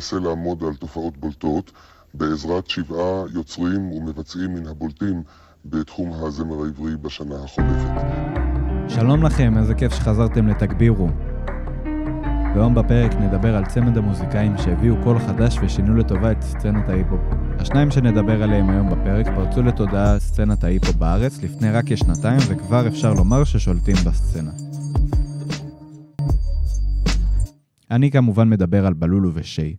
ננסה לעמוד על תופעות בולטות בעזרת שבעה יוצרים ומבצעים מן הבולטים בתחום הזמר העברי בשנה החולפת. שלום לכם, איזה כיף שחזרתם לתגבירו. והיום בפרק נדבר על צמד המוזיקאים שהביאו קול חדש ושינו לטובה את סצנת ההיפ-הופ. השניים שנדבר עליהם היום בפרק פרצו לתודעה סצנת ההיפ-הופ בארץ לפני רק כשנתיים וכבר אפשר לומר ששולטים בסצנה. אני כמובן מדבר על בלולו ושיי.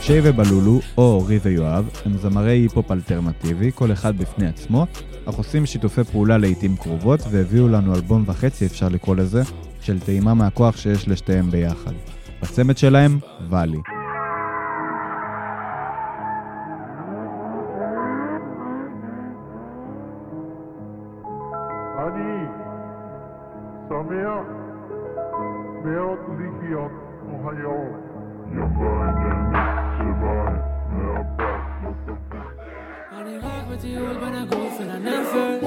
שיי ובלולו, או אורי ויואב, הם זמרי היפ-הופ אלטרנטיבי, כל אחד בפני עצמו, אך עושים שיתופי פעולה לעיתים קרובות, והביאו לנו אלבום וחצי, אפשר לקרוא לזה, של טעימה מהכוח שיש לשתיהם ביחד. בצמד שלהם, ואלי. מאוד לחיות היום. אני רק בטיול בין הגוף אל הנפש,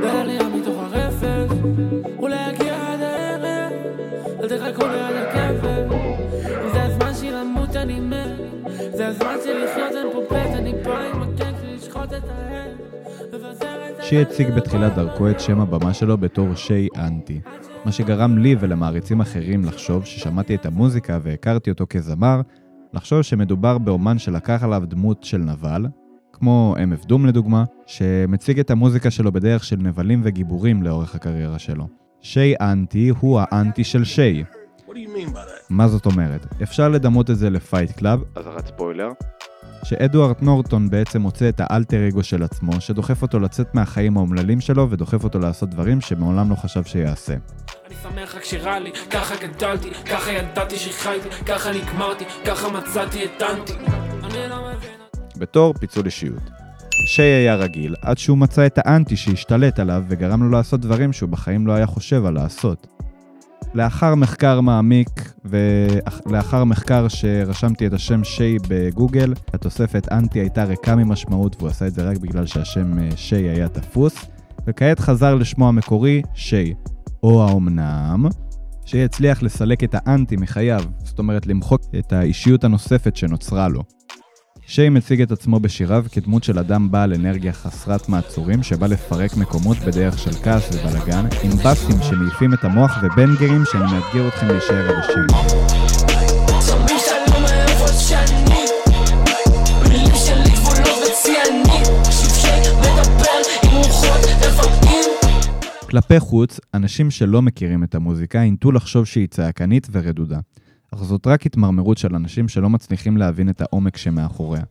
בעלייה מתוך הרפש, ולהגיע עד הערב, אל תחכו ליד הכפל. זה הזמן שלי למות אני מת, זה הזמן שלי לחיות אין פה פט, אני פה עם הקק שלי לשחוט את את שי הציג בתחילת דרכו את שם הבמה שלו בתור שי אנטי, מה שגרם לי ולמעריצים אחרים לחשוב ששמעתי את המוזיקה והכרתי אותו כזמר, לחשוב שמדובר באומן שלקח עליו דמות של נבל, כמו MF DOOM לדוגמה, שמציג את המוזיקה שלו בדרך של נבלים וגיבורים לאורך הקריירה שלו. שי אנטי הוא האנטי של שי. מה זאת אומרת? אפשר לדמות את זה ל Fight Club, אזהרת ספוילר, שאדוארד נורטון בעצם מוצא את האלטר אגו של עצמו, שדוחף אותו לצאת מהחיים האומללים שלו ודוחף אותו לעשות דברים שמעולם לא חשב שיעשה. אני שמח רק שרע לי, ככה גדלתי, ככה ידעתי שחייתי, ככה נגמרתי, ככה מצאתי את אנטי. לא. בתור פיצול אישיות. שי היה רגיל, עד שהוא מצא את האנטי שהשתלט עליו וגרם לו לעשות דברים שהוא בחיים לא היה חושב על לעשות. לאחר מחקר מעמיק ולאחר מחקר שרשמתי את השם שי בגוגל, התוספת אנטי הייתה ריקה ממשמעות והוא עשה את זה רק בגלל שהשם אה, שי היה תפוס, וכעת חזר לשמו המקורי, שי. או האומנם, שי הצליח לסלק את האנטי מחייו, זאת אומרת למחוק את האישיות הנוספת שנוצרה לו. שי מציג את עצמו בשיריו כדמות של אדם בעל אנרגיה חסרת מעצורים שבא לפרק מקומות בדרך של כעס ובלאגן, עם בסים שמעיפים את המוח ובנגרים שאני מאתגר אתכם להישאר אדישים. כלפי חוץ, אנשים שלא מכירים את המוזיקה ינטו לחשוב שהיא צעקנית ורדודה. אך זאת רק התמרמרות של אנשים שלא מצליחים להבין את העומק שמאחוריה.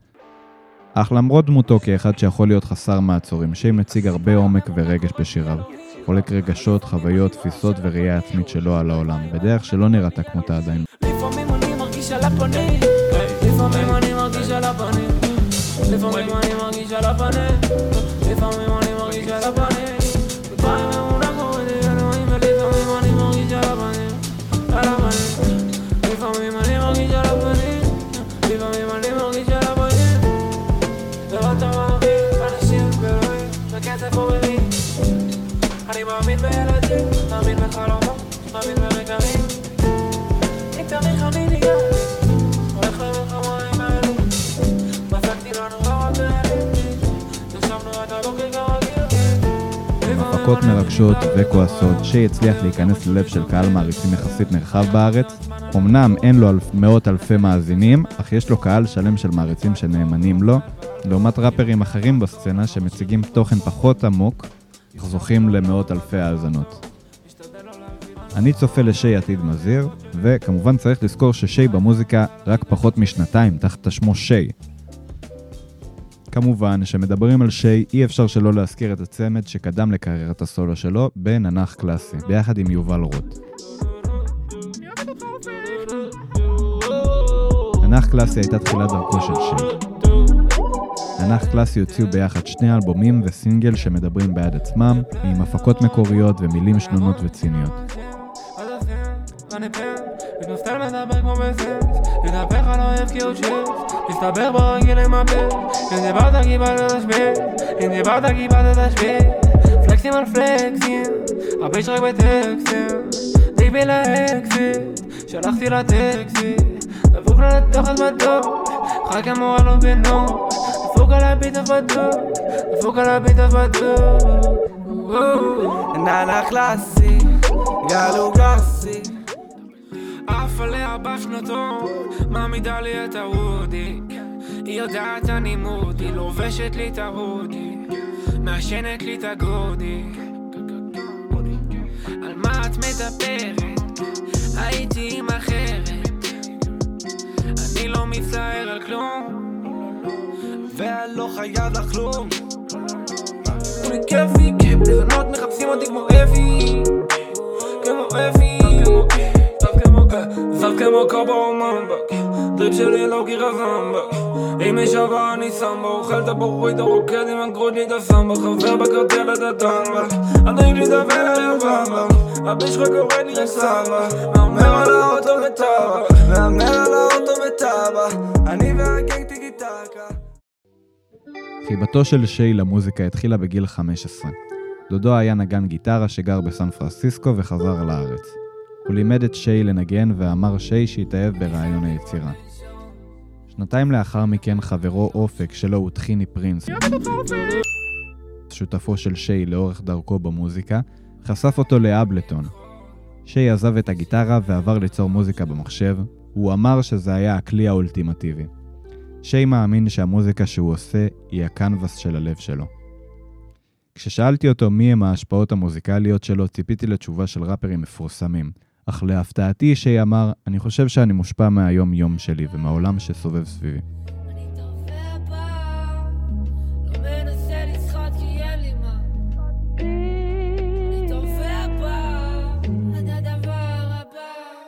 אך למרות דמותו כאחד שיכול להיות חסר מעצורים, שי מציג הרבה עומק ורגש בשיריו. חולק רגשות, חוויות, תפיסות וראייה עצמית שלו על העולם, בדרך שלא נראתה כמותה עדיין. לפעמים אני מרגיש על הפנים לפעמים אני מרגיש על הפנים לפעמים אני מרגיש על הפנים הפקות מרגשות וכועסות, שי הצליח להיכנס ללב של קהל מעריצים יחסית נרחב בארץ. אמנם אין לו אלף, מאות אלפי מאזינים, אך יש לו קהל שלם של מעריצים שנאמנים לו, לעומת ראפרים אחרים בסצנה שמציגים תוכן פחות עמוק, אך זוכים למאות אלפי האזנות. אני צופה לשי עתיד מזהיר, וכמובן צריך לזכור ששי במוזיקה רק פחות משנתיים תחת השמו שי. כמובן, שמדברים על שי, אי אפשר שלא להזכיר את הצמד שקדם לקריירת הסולו שלו בננח קלאסי, ביחד עם יובל רוט. ננח קלאסי הייתה תחילת דרכו של שי. ננח קלאסי הוציאו ביחד שני אלבומים וסינגל שמדברים בעד עצמם, עם הפקות מקוריות ומילים שנונות וציניות. Ένα πέχανο ευκαιούτσες Και στα πέχα γέλε μα πέ Είναι πάντα εκεί πάντα τα σπέ Είναι πάντα εκεί πάντα τα σπέ Flexing man flexing Απέξω εγώ τέξιν Είναι είπε λέξη Σαράχθη λα τέξη Με φούκρα το χασματό Χάκια μου άλλο πεινό Με φούκα λα πίτα φατό Με φούκα λα πίτα φατό Να να χλάσει Γαλουγάσι עף עליה בשנתון, מעמידה לי את הוודי היא יודעת אני מודי, לובשת לי את ההודי מעשנת לי את הגודי. על מה את מדברת? הייתי עם אחרת. אני לא מצטער על כלום ואני לא חייב לך כלום. כיפי, כן, בזונות מחפשים אותי כמו אפי כמו זב כמו קובו ממבק דריפ שלי לא גירה זמבק אם היא שווה אני סמבה אוכל את הבורית הרוקד עם הגרוד לי את הסמבה חבר בקרטל את הטמבה הדריק לי דבר על יבמבה הביץ' שלך קורא לי לסבא מהמר על האוטו בטאבה מהמר על האוטו בטאבה אני והגנג טיקי טקה חיבתו של שיי למוזיקה התחילה בגיל 15. דודו היה נגן גיטרה שגר בסן פרנסיסקו וחזר לארץ. הוא לימד את שיי לנגן ואמר שיי שהתאהב ברעיון היצירה. שנתיים לאחר מכן חברו אופק, שלו הוא טחיני פרינס, שותפו של שיי לאורך דרכו במוזיקה, חשף אותו לאבלטון. שיי עזב את הגיטרה ועבר ליצור מוזיקה במחשב, הוא אמר שזה היה הכלי האולטימטיבי. שיי מאמין שהמוזיקה שהוא עושה היא הקנבס של הלב שלו. כששאלתי אותו מי הם ההשפעות המוזיקליות שלו, ציפיתי לתשובה של ראפרים מפורסמים. אך להפתעתי שיי אמר, אני חושב שאני מושפע מהיום-יום שלי ומהעולם שסובב סביבי. לא.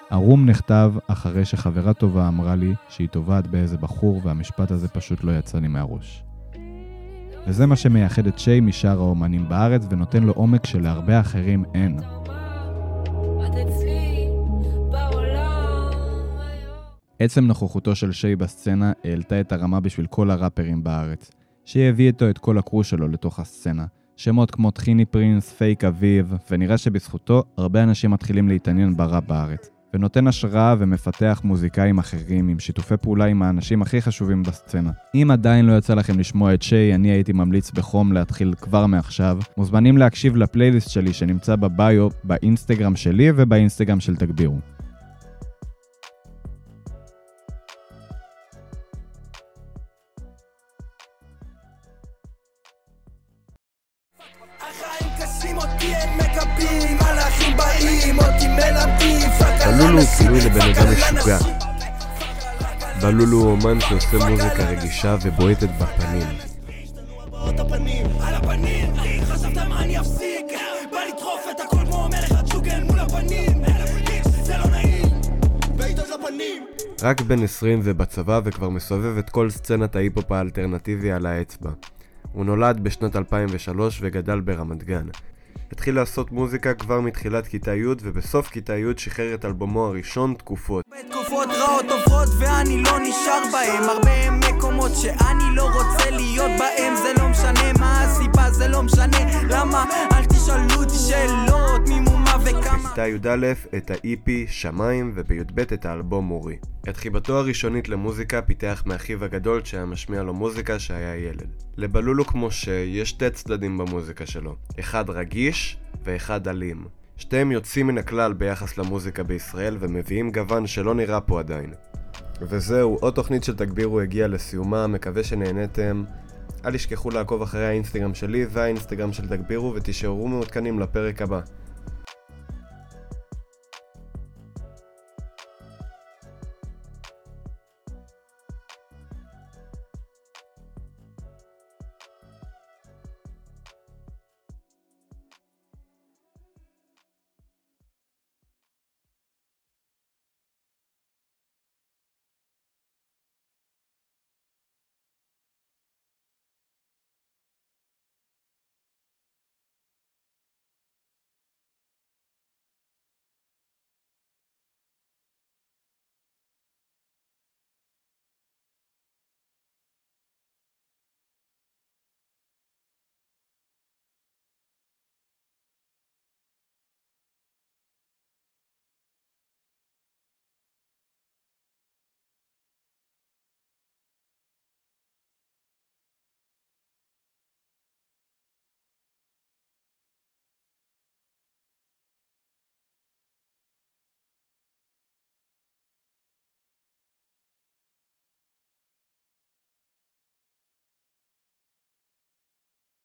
ערום נכתב אחרי שחברה טובה אמרה לי שהיא טובעת באיזה בחור והמשפט הזה פשוט לא יצא לי מהראש. וזה מה שמייחד את שיי משאר האומנים בארץ ונותן לו עומק שלהרבה אחרים אין. עצם נוכחותו של שיי בסצנה העלתה את הרמה בשביל כל הראפרים בארץ. שיי הביא איתו את כל הקרו שלו לתוך הסצנה. שמות כמו טחיני פרינס, פייק אביב, ונראה שבזכותו הרבה אנשים מתחילים להתעניין בראפ בארץ. ונותן השראה ומפתח מוזיקאים אחרים עם שיתופי פעולה עם האנשים הכי חשובים בסצנה. אם עדיין לא יצא לכם לשמוע את שיי, אני הייתי ממליץ בחום להתחיל כבר מעכשיו. מוזמנים להקשיב לפלייליסט שלי שנמצא בביו, באינסטגרם שלי ובאינסטגרם של תגבירו. בלולו הוא כינוי לבן אדם משוגע. בלולו הוא אומן שעושה מוזיקה רגישה ובועטת בפנים. רק בן 20 ובצבא וכבר מסובב את כל סצנת ההיפ-הופ האלטרנטיבי על האצבע. הוא נולד בשנת 2003 וגדל ברמת גן. התחיל לעשות מוזיקה כבר מתחילת כיתה י' ובסוף כיתה י' שחרר את אלבומו הראשון תקופות. בתקופות רעות עוברות ואני לא נשאר בהם. הרבה מקומות שאני לא רוצה להיות בהם. זה לא משנה מה הסיבה זה לא משנה למה. אל תשאלו אותי שאלות וכמה בכיתה י"א את ה-EP שמיים ובי"ב את האלבום מורי. את חיבתו הראשונית למוזיקה פיתח מאחיו הגדול שהיה משמיע לו מוזיקה שהיה ילד. לבלולו כמו שיש שתי צדדים במוזיקה שלו, אחד רגיש ואחד אלים. שתיהם יוצאים מן הכלל ביחס למוזיקה בישראל ומביאים גוון שלא נראה פה עדיין. וזהו, עוד תוכנית של תגבירו הגיעה לסיומה, מקווה שנהנתם. אל תשכחו לעקוב אחרי האינסטגרם שלי והאינסטגרם של תגבירו ותישארו מעודכנים לפרק הבא.